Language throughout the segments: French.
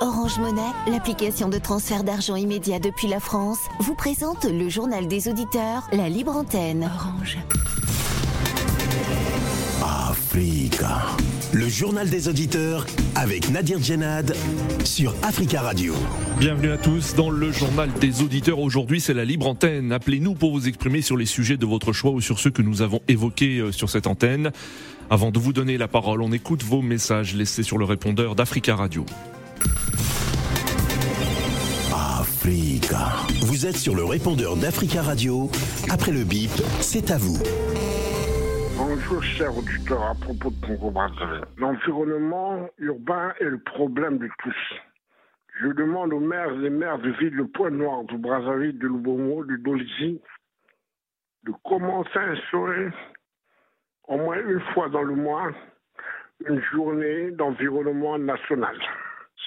Orange Monnaie, l'application de transfert d'argent immédiat depuis la France, vous présente le journal des auditeurs, la libre antenne. Orange. Africa. Le journal des auditeurs avec Nadir Djenad sur Africa Radio. Bienvenue à tous dans le journal des auditeurs. Aujourd'hui, c'est la libre antenne. Appelez-nous pour vous exprimer sur les sujets de votre choix ou sur ceux que nous avons évoqués euh, sur cette antenne. Avant de vous donner la parole, on écoute vos messages laissés sur le répondeur d'Africa Radio. Africa. Vous êtes sur le répondeur d'Africa Radio. Après le bip, c'est à vous. Bonjour, chers auditeurs, à propos de Congo Brazzaville. L'environnement urbain est le problème de tous. Je demande aux maires et maires de ville de Pointe-Noire, du Brazzaville, de Lubomo, de Dolisie, de commencer à instaurer au moins une fois dans le mois une journée d'environnement national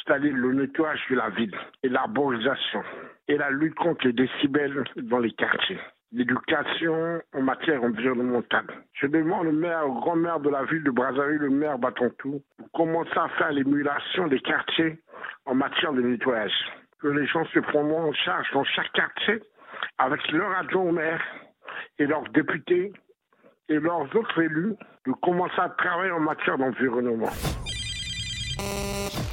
c'est-à-dire le nettoyage de la ville et l'arborisation et la lutte contre les décibels dans les quartiers. L'éducation en matière environnementale. Je demande au maire, au grand maire de la ville de Brazzaville, le maire Batontou, de commencer à faire l'émulation des quartiers en matière de nettoyage. Que les gens se prennent en charge dans chaque quartier avec leur adjoint au maire et leurs députés et leurs autres élus de commencer à travailler en matière d'environnement.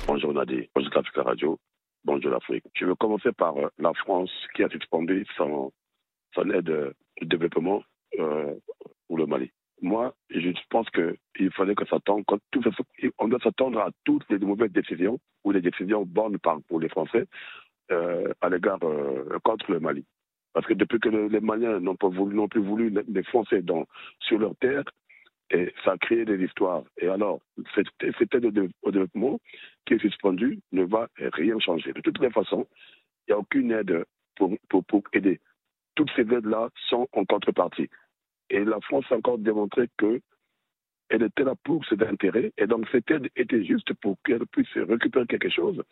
Bonjour Nadie, bonjour Africa Radio, bonjour l'Afrique. Je vais commencer par euh, la France qui a suspendu son, son aide de développement euh, pour le Mali. Moi, je pense qu'il fallait que s'attendre, on doit s'attendre à toutes les mauvaises décisions ou les décisions bonnes pour les Français euh, à l'égard contre le Mali. Parce que depuis que les Maliens n'ont plus voulu les Français dans, sur leur terre, et ça a créé des histoires. Et alors, cette aide au développement qui est suspendue ne va rien changer. De toutes les façons, il n'y a aucune aide pour, aider. Toutes ces aides-là sont en contrepartie. Et la France a encore démontré qu'elle était là pour ses intérêts. Et donc, cette aide était juste pour qu'elle puisse récupérer quelque chose.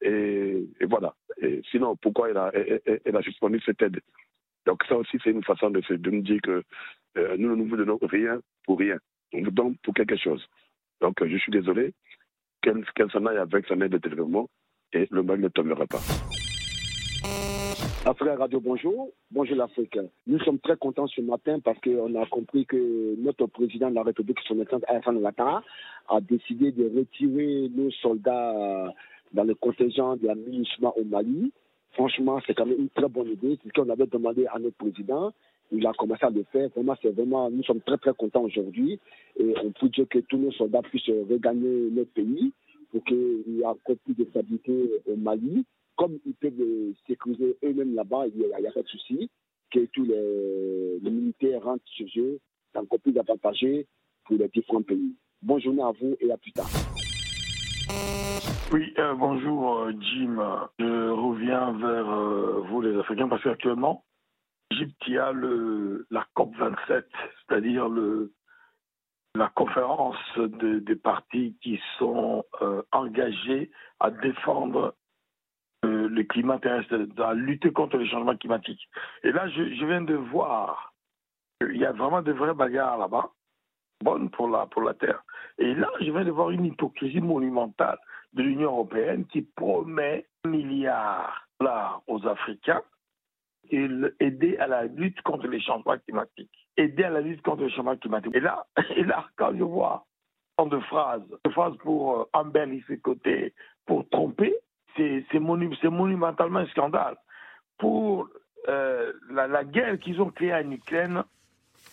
Et, voilà. Sinon, pourquoi elle elle, a suspendu cette aide? Donc, ça aussi, c'est une façon de, de nous dire que euh, nous ne vous donnons rien pour rien. On vous donne pour quelque chose. Donc, euh, je suis désolé qu'elle s'en aille avec son aide de développement et le mal ne tombera pas. Afrique Radio, bonjour. Bonjour l'Afrique. Nous sommes très contents ce matin parce qu'on a compris que notre président de la République, son excellence Alassane Ouattara, a décidé de retirer nos soldats dans le contingent de la MINUSMA au Mali. Franchement, c'est quand même une très bonne idée. C'est ce qu'on avait demandé à notre président il a commencé à le faire. Vraiment, c'est vraiment, nous sommes très très contents aujourd'hui et on peut dire que tous nos soldats puissent regagner notre pays pour qu'il y ait encore plus de stabilité au Mali. Comme ils peuvent sécuriser eux-mêmes là-bas, il n'y a, pas de souci. Que tous les, militaires rentrent chez eux, c'est encore plus avantageux pour les différents pays. Bonne journée à vous et à plus tard. Oui, euh, bonjour euh, Jim. Je reviens vers euh, vous les Africains parce qu'actuellement, Égypte, il y a le, la COP 27, c'est-à-dire le, la conférence des partis qui sont engagés à défendre le climat terrestre, à lutter contre les changements climatiques. Et là, je, je viens de voir qu'il y a vraiment de vraies bagarres là-bas, bonnes pour la, pour la Terre. Et là, je viens de voir une hypocrisie monumentale de l'Union européenne qui promet un milliard aux Africains aider à la lutte contre les changements climatiques. Aider à la lutte contre les changements climatiques. Et là, et là quand je vois tant de phrases, de phrases pour euh, embellir ses côtés, pour tromper, c'est monumentalement un scandale. Pour euh, la, guerre qu'ils ont créée en Ukraine,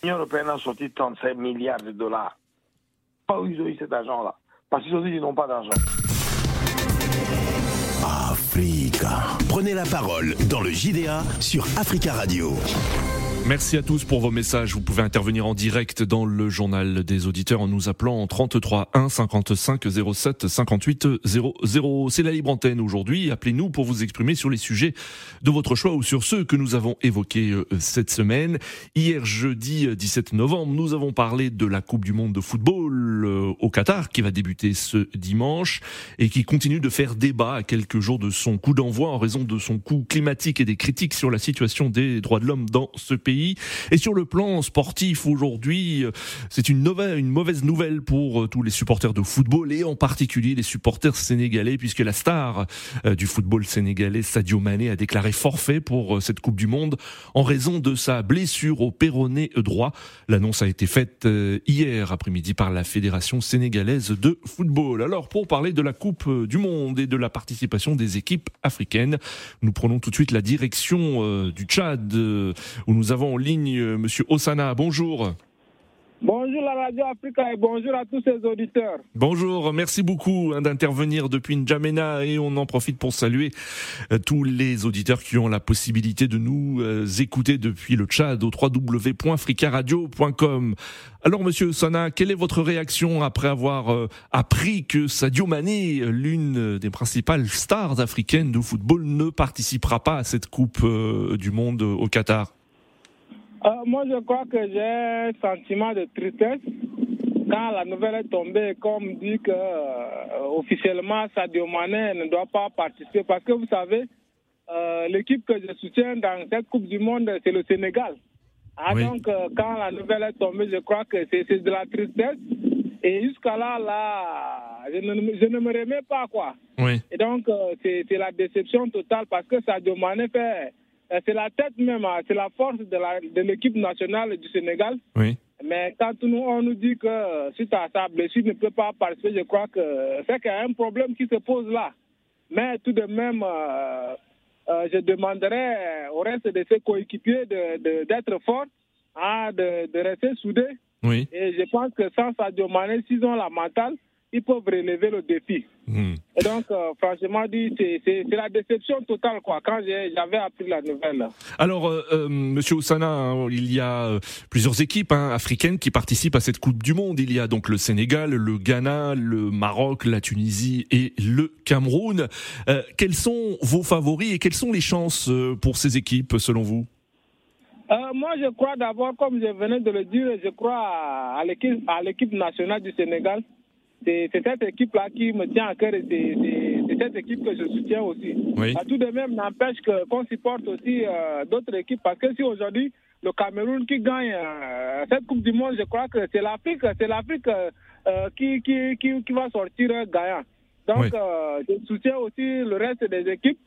l'Union européenne a sorti 35 milliards de dollars. Pas où ils ont eu cet argent-là. Parce qu'ils ont dit qu'ils n'ont pas d'argent. Africa. Prenez la parole dans le JDA sur Africa Radio. Merci à tous pour vos messages. Vous pouvez intervenir en direct dans le journal des auditeurs en nous appelant en 33 1 55 07 58 00. C'est la libre antenne aujourd'hui. Appelez-nous pour vous exprimer sur les sujets de votre choix ou sur ceux que nous avons évoqués euh, cette semaine. Hier jeudi 17 novembre, nous avons parlé de la Coupe du monde de football euh, au Qatar qui va débuter ce dimanche et qui continue de faire débat à quelques jours de son coup d'envoi en raison de son coût climatique et des critiques sur la situation des droits de l'homme dans ce pays Et sur le plan sportif aujourd'hui, c'est une, une mauvaise nouvelle pour tous les supporters de football et en particulier les supporters sénégalais puisque la star du football sénégalais, Sadio Mané, a déclaré forfait pour cette Coupe du Monde en raison de sa blessure au péroné droit. L'annonce a été faite hier après-midi par la Fédération sénégalaise de football. Alors pour parler de la Coupe du Monde et de la participation des équipes africaines, nous prenons tout de suite la direction euh, du Tchad euh, où nous avons en ligne euh, Monsieur Osana. Bonjour. Bonjour la Radio Africa et bonjour à tous ses auditeurs. Bonjour, merci beaucoup hein, d'intervenir depuis N'Djamena et on en profite pour saluer euh, tous les auditeurs qui ont la possibilité de nous euh, écouter depuis le Tchad au www.fricaradio.com. Alors monsieur Sana, quelle est votre réaction après avoir appris que Sadio Mané, l'une des principales stars africaines de football, ne participera pas à cette Coupe du Monde au Qatar? Euh, moi, je crois que j'ai un sentiment de tristesse quand la nouvelle est tombée, comme dit que euh, officiellement Sadio Mané ne doit pas participer, parce que vous savez, euh, l'équipe que je soutiens dans cette Coupe du Monde, c'est le Sénégal. Ah, Donc, quand la nouvelle est tombée, je crois que c'est de la tristesse. Et jusqu'à là, là, je ne, je ne me remets pas, quoi. Oui. Et donc, c'est la déception totale parce que Sadio Mané fait euh, c'est la tête même, hein. c'est la force de l'équipe nationale du Sénégal. Oui. Mais quand nous, on nous dit que suite à sa blessure, ne peut pas participer, je crois que c'est qu'il y a un problème qui se pose là. Mais tout de même, euh, euh, je demanderais au reste de ses coéquipiers d'être de, forts, hein, de, rester soudés. Oui. Et je pense que sans Sadio Mané, s'ils ont la mentale, ils peuvent relever le défi. Hmm. Et donc, euh, franchement, c'est la déception totale quoi, quand j'avais appris la nouvelle. Alors, euh, euh, Monsieur Oussana, hein, il y a plusieurs équipes hein, africaines qui participent à cette Coupe du Monde. Il y a donc le Sénégal, le Ghana, le Maroc, la Tunisie et le Cameroun. quels sont vos favoris et quelles sont les chances pour ces équipes, selon vous? Moi, je crois d'abord, comme je venais de le dire, je crois à l'équipe nationale du Sénégal c'est cette équipe-là qui me tient à cœur et c'est cette équipe que je soutiens aussi. tout de même, n'empêche qu'on supporte aussi euh, d'autres équipes parce que si aujourd'hui le Cameroun qui gagne euh, cette Coupe du Monde, je crois que c'est l'Afrique, c'est l'Afrique euh, qui, qui, qui, qui, va sortir gagnant. Donc, je soutiens aussi le reste des équipes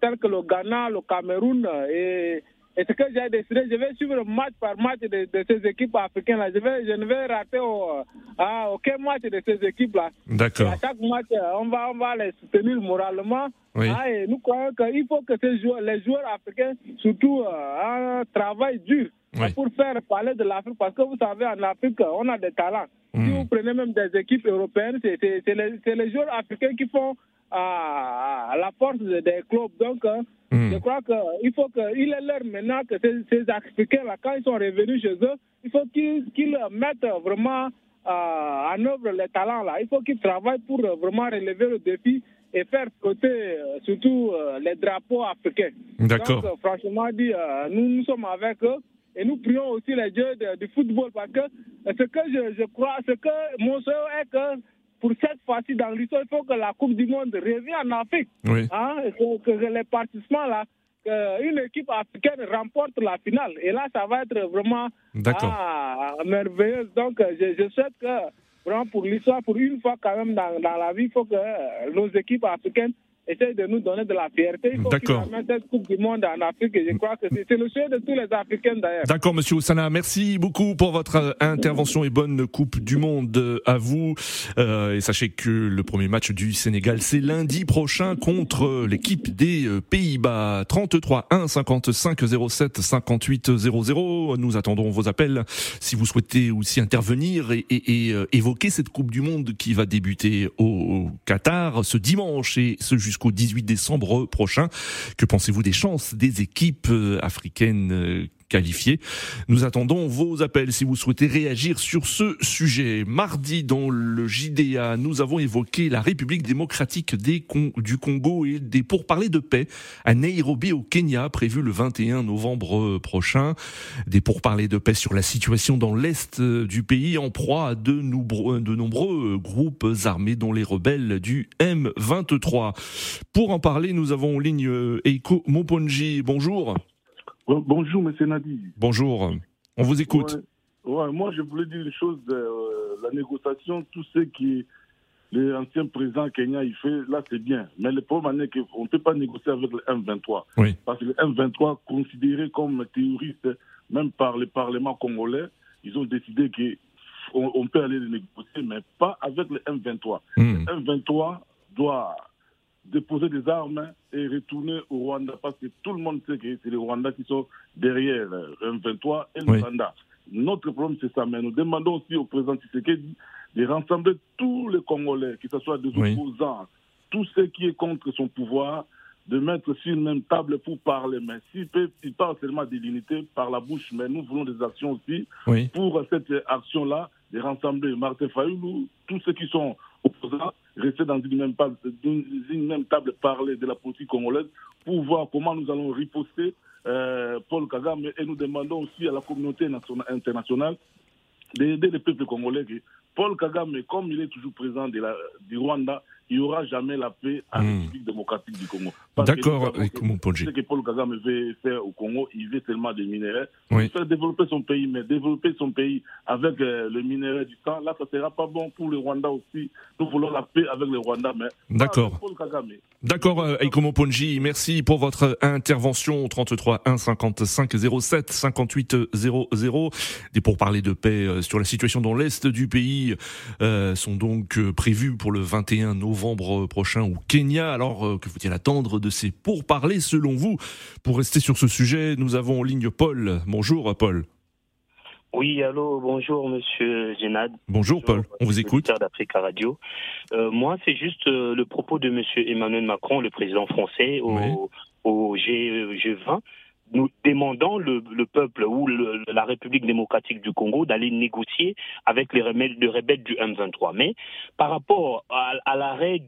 telles que le Ghana, le Cameroun et et ce que j'ai décidé, je vais suivre match par match de, ces équipes africaines-là. Je, vais, je ne vais rater aucun match de ces équipes-là. D'accord. À chaque match, on va, on va les soutenir moralement. Oui. Ah, et nous croyons qu'il faut que ces joueurs, les joueurs africains, surtout, euh, travaillent dur pour faire parler de l'Afrique. Parce que vous savez, en Afrique, on a des talents. Si hmm. vous prenez même des équipes européennes, c'est les, les, joueurs africains qui font à, la force des clubs. Donc, hmm. je crois qu'il faut qu'il est l'heure maintenant que ces, ces Africains-là, quand ils sont revenus chez eux, il faut qu'ils mettent vraiment euh, en œuvre les talents là. Il faut qu'ils travaillent pour vraiment relever le défi et faire côté euh, surtout euh, les drapeaux africains. D'accord. Donc, franchement dit, nous, nous sommes avec eux. Et nous prions aussi les dieux du football parce que ce que je, je crois, ce que mon souhait est que pour cette fois-ci dans l'histoire, il faut que la Coupe du Monde revienne en Afrique. Oui. Hein, que, que, les participants là, qu'une équipe africaine remporte la finale. Et là, ça va être vraiment ah, merveilleux. Donc, je, je souhaite que, vraiment pour l'histoire, pour une fois quand même dans, dans la vie, il faut que nos équipes africaines essaye de nous donner de la fierté. D'accord. cette Coupe du Monde en Afrique je crois que c'est le souhait de tous les Africains d'ailleurs. D'accord, Monsieur Oussana. Merci beaucoup pour votre euh, intervention et bonne Coupe du Monde euh, à vous. Euh, et sachez que le premier match du Sénégal, c'est lundi prochain contre l'équipe des euh, Pays-Bas. 33 1 55 07 58 00. Nous attendons vos appels si vous souhaitez aussi intervenir et, et, et évoquer cette Coupe du Monde qui va débuter au Qatar ce dimanche et ce jusqu'au jusqu'au 18 décembre prochain. Que pensez-vous des chances des équipes euh, africaines euh, Nous attendons vos appels si vous souhaitez réagir sur ce sujet. Mardi, dans le JDA, nous avons évoqué la République démocratique du Congo et des pourparlers de paix à Nairobi au Kenya, prévu le 21 novembre prochain. Des pourparlers de paix sur la situation dans l'est du pays en proie à de, de nombreux groupes armés dont les rebelles du M23. Pour en parler, nous avons en ligne Eiko Moponji. Bonjour. Bonjour, monsieur Nadi. Bonjour, on vous écoute. Ouais, moi, je voulais dire une chose, euh, la négociation, tout ce qui l'ancien président Kenya, il fait, là, c'est bien. Mais le problème est qu'on ne peut pas négocier avec le M23. Oui. Parce que le M23, considéré comme terroriste, même par le Parlement congolais, ils ont décidé qu'on on peut aller négocier, mais pas avec le M23. Hmm. Le M23 doit déposer des armes et retourner au Rwanda, parce que tout le monde sait que c'est les Rwandais qui sont derrière le M23 et le Oui. Rwanda. Notre problème, c'est ça. Mais nous demandons aussi au président Tshisekedi de rassembler tous les Congolais, que ce soit des Oui. opposants, tous ceux qui est contre son pouvoir, de mettre sur une même table pour parler. Mais s'il il parle seulement de l'unité par la bouche, mais nous voulons des actions aussi Oui. pour cette action-là, de rassembler Martin Fayoulou, tous ceux qui sont opposants, rester dans une même table, parler de la politique congolaise pour voir comment nous allons riposter euh, Paul Kagame et nous demandons aussi à la communauté nationa- internationale d'aider le peuple congolais. Paul Kagame, comme il est toujours président de la, du Rwanda, il n'y aura jamais la paix à la Hmm. République démocratique du Congo. D'accord. Ce que Paul Kagame veut faire au Congo, il veut seulement des minéraux. Oui. Il faire développer son pays, mais développer son pays avec euh, le minerai du sang, là, ça ne sera pas bon pour le Rwanda aussi. Nous voulons la paix avec le Rwanda, mais D'accord. Paul Kagame. D'accord, euh, Eikomo Ponji, merci pour votre intervention au 33 1 55 07 58 00. Des pourparlers de paix euh, sur la situation dans l'est du pays euh, sont donc euh, prévus pour le 21 novembre prochain au Kenya. Alors euh, que faut-il attendre de ces pourparlers selon vous? Pour rester sur ce sujet, nous avons en ligne Paul. Bonjour Paul. Oui, allô, bonjour Monsieur Génad. Bonjour Paul, on vous écoute. d'Africa Radio. Euh, moi, c'est juste euh, le propos de Monsieur Emmanuel Macron, le président français, au, Oui. au G, G20, nous demandant le, le peuple ou le- la République démocratique du Congo d'aller négocier avec les rebelles, les rebelles du M23. Mais par rapport à, à l'arrêt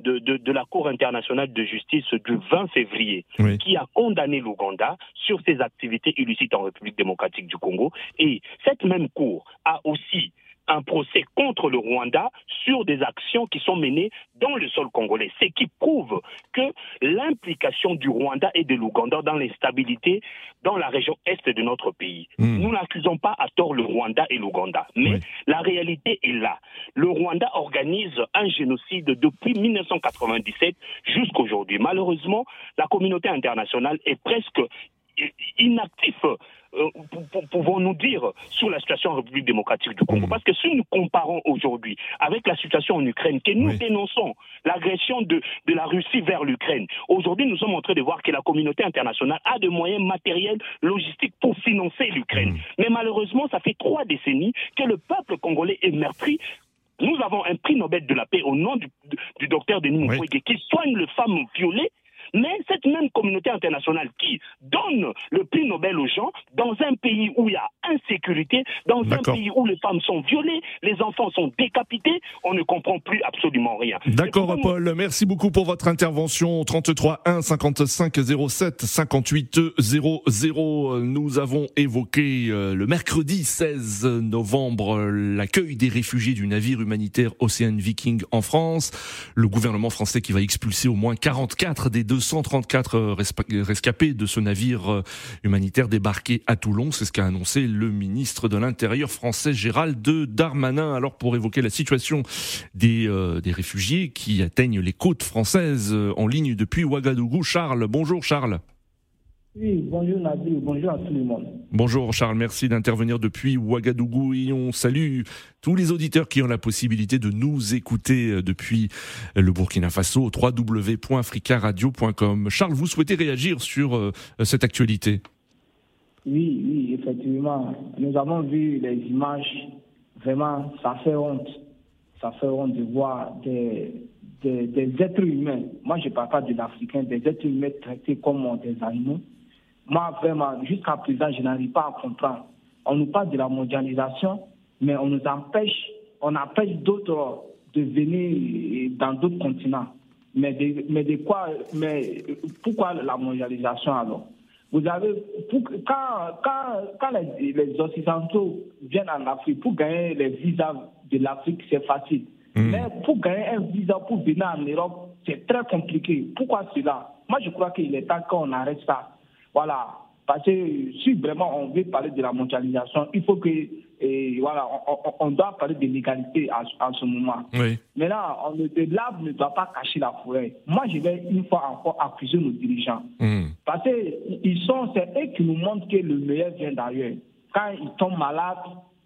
de, de- de la Cour internationale de justice du 20 février, Oui. qui a condamné l'Ouganda sur ses activités illicites en République démocratique du Congo, et cette même Cour a aussi un procès contre le Rwanda sur des actions qui sont menées dans le sol congolais, ce qui prouve que l'implication du Rwanda et de l'Ouganda dans l'instabilité dans la région est de notre pays. Hmm. Nous n'accusons pas à tort le Rwanda et l'Ouganda, mais Oui. la réalité est là. Le Rwanda organise un génocide depuis 1997 jusqu'aujourd'hui. Malheureusement, la communauté internationale est presque inactif, pouvons-nous dire, sur la situation en République démocratique du Congo? Mhm. Parce que si nous comparons aujourd'hui avec la situation en Ukraine, que nous Oui. dénonçons l'agression de, de la Russie vers l'Ukraine, aujourd'hui nous sommes en train de voir que la communauté internationale a des moyens matériels, logistiques pour financer l'Ukraine. Mhm. Mais malheureusement, ça fait trois décennies que le peuple congolais est meurtri nous avons un prix Nobel de la paix au nom du, du docteur Denis Oui. Mukwege qui soigne les femmes violées. Mais cette même communauté internationale qui donne le prix Nobel aux gens dans un pays où il y a insécurité, dans un pays où les femmes sont violées, les enfants sont décapités, on ne comprend plus absolument rien. D'accord, Paul. Merci beaucoup pour votre intervention. 33 1 55 07 58 00. Nous avons évoqué euh, le mercredi 16 novembre euh, l'accueil des réfugiés du navire humanitaire Ocean Viking en France. Le gouvernement français qui va expulser au moins 44 des 234 euh, respa- rescapés de ce navire euh, humanitaire débarqué à Toulon. C'est ce qu'a annoncé le ministre de l'Intérieur français Gérald Darmanin. Alors pour évoquer la situation des, euh, des réfugiés qui atteignent les côtes françaises euh, en ligne depuis Ouagadougou. Charles, bonjour Charles. Oui, bonjour Nadir, bonjour à tout le monde. Bonjour Charles, merci d'intervenir depuis Ouagadougou et on salue tous les auditeurs qui ont la possibilité de nous écouter euh, depuis le Burkina Faso, www.africaradio.com. Charles, vous souhaitez réagir sur euh, cette actualité? Oui, oui, effectivement. Nous avons vu les images. Vraiment, ça fait honte. Ça fait honte de voir des, des, des êtres humains. Moi, je ne parle pas de l'Africain, des êtres humains traités comme des animaux. Moi, vraiment, jusqu'à présent, je n'arrive pas à comprendre. On nous parle de la mondialisation, mais on nous empêche, on empêche d'autres de venir dans d'autres continents. Mais de, mais de quoi, mais pourquoi la mondialisation alors? Vous avez, pour, quand, quand, quand les, les Occidentaux viennent en Afrique, pour gagner les visas de l'Afrique, c'est facile. Mmh. Mais pour gagner un visa pour venir en Europe, c'est très compliqué. Pourquoi cela? Moi, je crois qu'il est temps qu'on arrête ça. Voilà. Parce que si vraiment on veut parler de la mondialisation, il faut que, et voilà, on, doit parler de l'égalité à, ce moment. Oui. Maintenant, on, l'arbre ne doit pas cacher la forêt. Moi, je vais une fois encore accuser nos dirigeants. Hmm. Parce que ils sont, c'est eux qui nous montrent que le meilleur vient d'ailleurs. Quand ils tombent malades,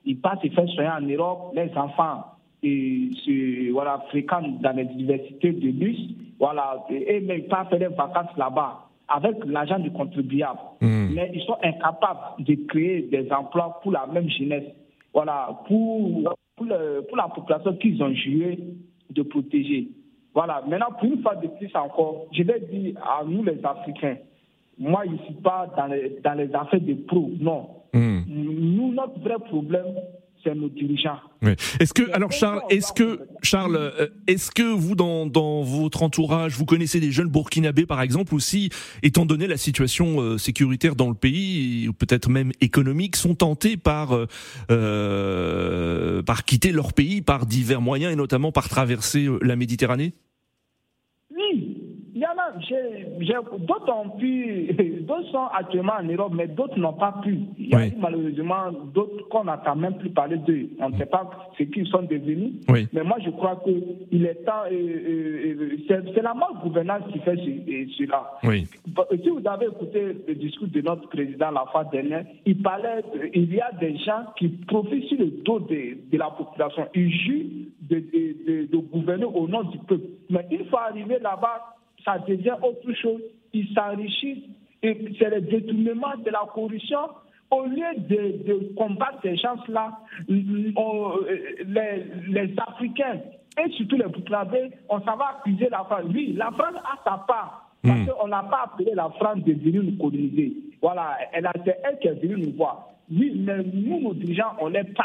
ils passent se faire soigner en Europe, les enfants et se, voilà, fréquentent dans les universités de bus, voilà, et même pas faire des vacances là-bas avec l'argent du contribuable. Hmm. Mais ils sont incapables de créer des emplois pour la même jeunesse. Voilà, pour, pour, la population qu'ils ont joué de protéger. Voilà, maintenant, pour une fois de plus encore, je vais dire à nous les Africains, moi, je ne suis pas dans les, dans les affaires de pro, non. Hmm. Nous, notre vrai problème, Est-ce que alors Charles, est-ce que Charles, euh, est-ce que vous dans, dans votre entourage, vous connaissez des jeunes burkinabés par exemple, ou si, étant donné la situation euh, sécuritaire dans le pays ou peut-être même économique, sont tentés par euh, par quitter leur pays par divers moyens et notamment par traverser la Méditerranée? D'autres ont pu, d'autres sont actuellement en Europe, mais d'autres n'ont pas pu. Il y a malheureusement d'autres qu'on n'a quand même plus parlé d'eux. On ne sait pas ce qu'ils sont devenus. Mais moi, je crois qu'il est temps, c'est la gouvernance qui fait cela. Si vous avez écouté le discours de notre président la fois dernière, il parlait, il y a des gens qui profitent sur le dos de, la population. Ils jouent de, de, de gouverner au nom du peuple. Mais il faut arriver là-bas ça devient autre chose. Ils s'enrichissent et c'est le détournement de la corruption. Au lieu de, combattre ces gens-là, les, Africains et surtout les Burkinabés, on s'en va accuser la France. Oui, la France a sa part. Parce hmm. qu'on n'a pas appelé la France de venir nous coloniser. Voilà, c'est elle qui est venue nous voir. Oui, mais nous, nos dirigeants, on n'est pas.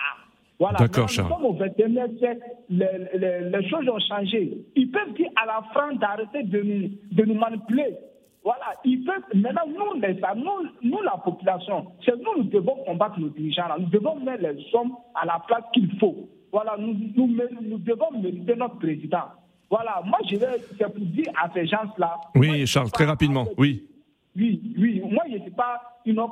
Voilà. D'accord, Nous sommes au 21e siècle, les, choses ont changé. Ils peuvent dire à la France d'arrêter de nous, de nous manipuler. Voilà, ils peuvent, maintenant, nous, les, nous, nous, la population, c'est nous, nous devons combattre nos dirigeants, nous devons mettre les hommes à la place qu'il faut. Voilà, nous, nous, nous devons mériter notre président. Voilà, moi, je vais, c'est pour dire à ces gens-là. Oui, Charles, très rapidement, oui. Oui, oui, moi, je ne sais pas, ils n'ont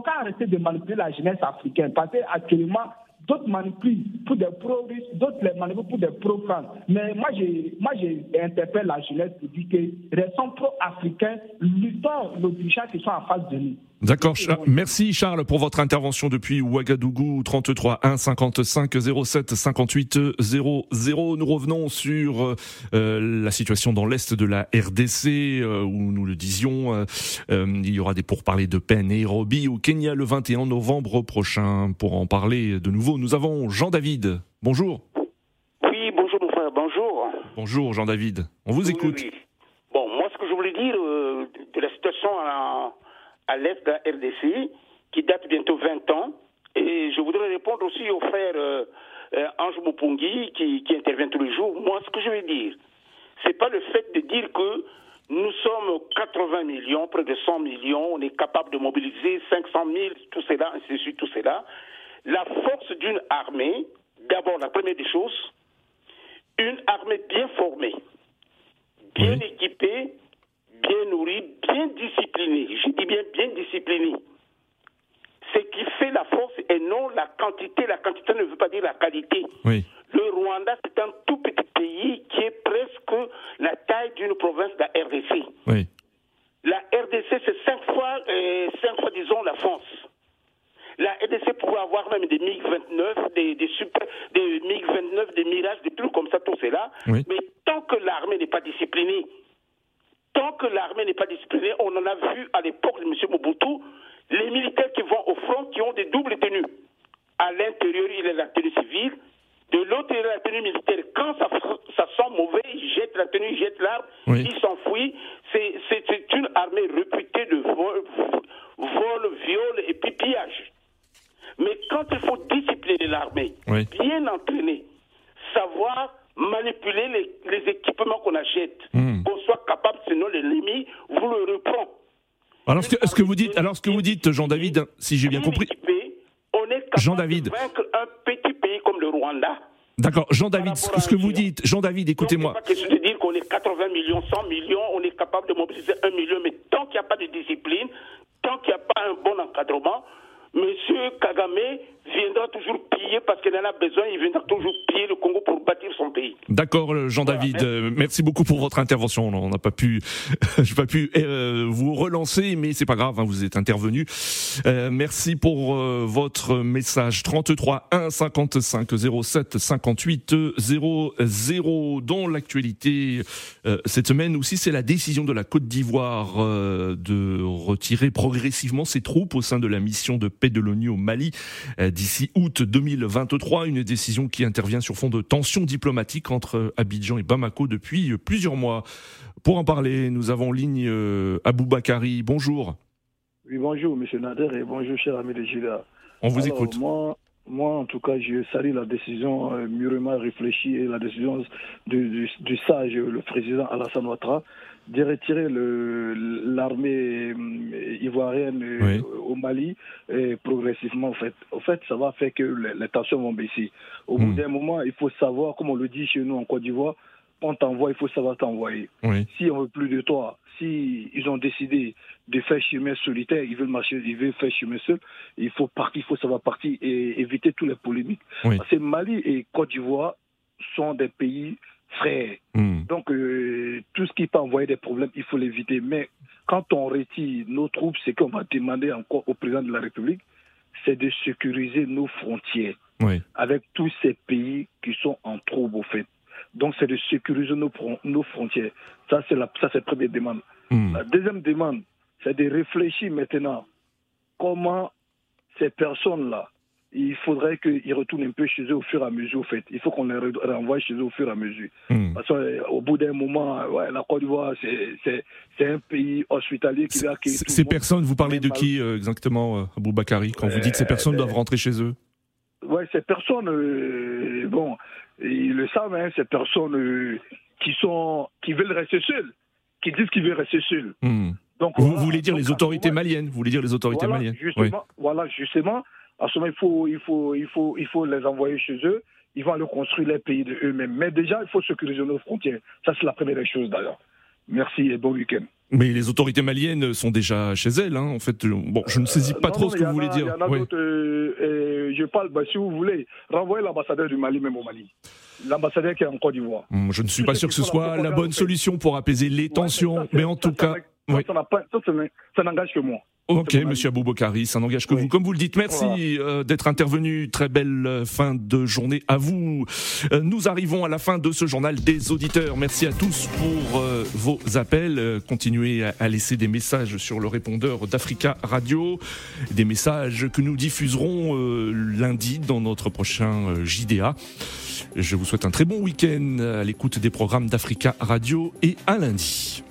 qu'à arrêter de manipuler la jeunesse africaine, parce qu'actuellement, d'autres manipulent pour des pro-russes, d'autres les manipulent pour des pro-france. Mais moi, j'interpelle la jeunesse pour dire que restons pro-africains, luttons dirigeants qui sont en face de nous. D'accord. Merci Charles pour votre intervention depuis Ouagadougou 33 1 55 07 58 00. Nous revenons sur euh, la situation dans l'est de la RDC euh, où nous le disions, euh, il y aura des pourparlers de paix Nairobi au Kenya le 21 novembre prochain. Pour en parler de nouveau, nous avons Jean-David. Bonjour. Oui, bonjour mon frère, bonjour. Bonjour Jean-David. On vous écoute. Bon, moi ce que je voulais dire de la situation à à l'est de la RDC, qui date bientôt 20 ans. Et je voudrais répondre aussi au frère euh, euh, Ange Mupungi, qui, qui, intervient tous les jours. Moi, ce que je veux dire, c'est pas le fait de dire que nous sommes 80 millions, près de 100 millions, on est capable de mobiliser 500 000, tout cela, ainsi de suite, tout cela. La force d'une armée, d'abord, la première des choses, une armée bien formée, bien équipée, bien nourri, bien discipliné. Je dis bien bien discipliné. Ce qui fait la force et non la quantité. La quantité ne veut pas dire la qualité. Le Rwanda, c'est un tout petit pays qui est presque la taille d'une province de la RDC. La RDC, c'est cinq fois, euh, cinq fois, disons, la France. La RDC pourrait avoir même des MiG-29, des, des, super, des MiG-29, des Mirages, des trucs comme ça, tout cela. Mais tant que l'armée n'est pas disciplinée, Tant que l'armée n'est pas disciplinée, on en a vu à l'époque de M. Mobutu, les militaires qui vont au front qui ont des doubles tenues. À l'intérieur, il est la tenue civile. De l'autre, il est la tenue militaire. Quand ça, sent mauvais, il jette la tenue, il jette l'arme, il s'enfuit. C'est une armée réputée de vol, vol, viol et puis pillage. Mais quand il faut discipliner l'armée, bien entraîner, savoir manipuler les, achète, hmm. qu'on soit capable, sinon l'ennemi vous le reprend. Alors ce que, ce que vous dites, alors ce que vous dites, Jean David, si j'ai bien compris, on est capable Jean David. de vaincre un petit pays comme le Rwanda. D'accord, Jean David, ce, que vous dites, Jean David, écoutez-moi. C'est pas question de dire qu'on est 80 millions, 100 millions, on est capable de mobiliser un million, mais tant qu'il n'y a pas de discipline, tant qu'il n'y a pas un bon encadrement, Monsieur Kagame viendra toujours parce qu'il en a besoin, il viendra toujours piller le Congo pour bâtir son pays. D'accord, Jean-David, merci. euh, merci beaucoup pour votre intervention. On n'a pas pu, j'ai pas pu euh, vous relancer, mais c'est pas grave, hein, vous êtes intervenu. Euh, merci pour euh, votre message 33 1 55 07 58 00. Dans l'actualité cette semaine aussi, c'est la décision de la Côte d'Ivoire de retirer progressivement ses troupes au sein de la mission de paix de l'ONU au Mali d'ici août 2023. Une décision qui intervient sur fond de tensions diplomatiques entre Abidjan et Bamako depuis plusieurs mois. Pour en parler, nous avons en ligne euh, Abou Bakari. Bonjour. Oui, bonjour, monsieur Nader, et bonjour, cher ami de Gila. On vous Alors, écoute. Moi, moi, en tout cas, je salue la décision euh, mûrement réfléchie et la décision du, du- du sage, le président Alassane Ouattara, de retirer l'armée euh, ivoirienne euh, Oui. au Mali euh, progressivement. En fait. en fait, ça va faire que les, tensions vont baisser. Au bout Hmm. d'un moment, il faut savoir, comme on le dit chez nous en Côte d'Ivoire, quand t'envoie, il faut savoir t'envoyer. Oui. Si on veut plus de toi, si ils ont décidé de faire chemin solitaire, ils veulent marcher, ils veulent faire chemin seul, il faut partir, il faut savoir partir et éviter toutes les polémiques. Oui. Parce que Mali et Côte d'Ivoire sont des pays frères. Hmm. Donc euh, tout ce qui peut envoyer des problèmes, il faut l'éviter. Mais quand on retire nos troupes, ce qu'on va demander encore au président de la République, c'est de sécuriser nos frontières Oui. avec tous ces pays qui sont en trouble, au fait. Donc, c'est de sécuriser nos, fron- nos frontières. Ça, c'est la, ça, c'est la première demande. Hmm. La deuxième demande, c'est de réfléchir maintenant comment ces personnes-là, il faudrait qu'ils retournent un peu chez eux au fur et à mesure, au fait. Il faut qu'on les re- renvoie chez eux au fur et à mesure. Hmm. Parce qu'au bout d'un moment, ouais, la Côte d'Ivoire, c'est, un pays hospitalier qui va accueillir Ces personnes, vous parlez de qui euh, exactement, euh, Abou Bakari, quand vous dites ces personnes Euh, doivent rentrer chez eux Ouais, ces personnes, euh, bon, ils le savent, hein, ces personnes euh, qui sont, qui veulent rester seules, qui disent qu'ils veulent rester seuls. Hmm. Donc, Vous, voilà. voulez dire Donc, les autorités maliennes Vous voulez dire les autorités voilà, maliennes? justement, Oui. voilà, justement, à ce moment, il faut, il faut, il faut, il faut les envoyer chez eux. Ils vont aller construire les pays de eux-mêmes. Mais déjà, il faut sécuriser nos frontières. Ça, c'est la première des choses, d'ailleurs. Merci et bon week-end. Mais les autorités maliennes sont déjà chez elles. Hein. En fait, euh, bon, je ne saisis pas Non, trop non, ce que vous voulez dire. Il y en a Oui. d'autres. euh, euh, je parle, bah, si vous voulez, renvoyer l'ambassadeur du Mali même au Mali. L'ambassadeur qui est en Côte d'Ivoire. Hmm, Je ne suis pas sûr que ce soit la bonne solution pour apaiser les tensions, ça, mais en tout ça cas, oui. ça ça, n'engage que moi. Ok, monsieur. Aboubakari, ça n'engage que Oui. vous. Comme vous le dites, merci euh, d'être intervenu. Très belle euh, fin de journée à vous. Euh, nous arrivons à la fin de ce journal des auditeurs. Merci à tous pour euh, vos appels. Continuez à, à laisser des messages sur le répondeur d'Africa Radio. Des messages que nous diffuserons lundi dans notre prochain JDA. Je vous souhaite un très bon week-end à l'écoute des programmes d'Africa Radio et à lundi.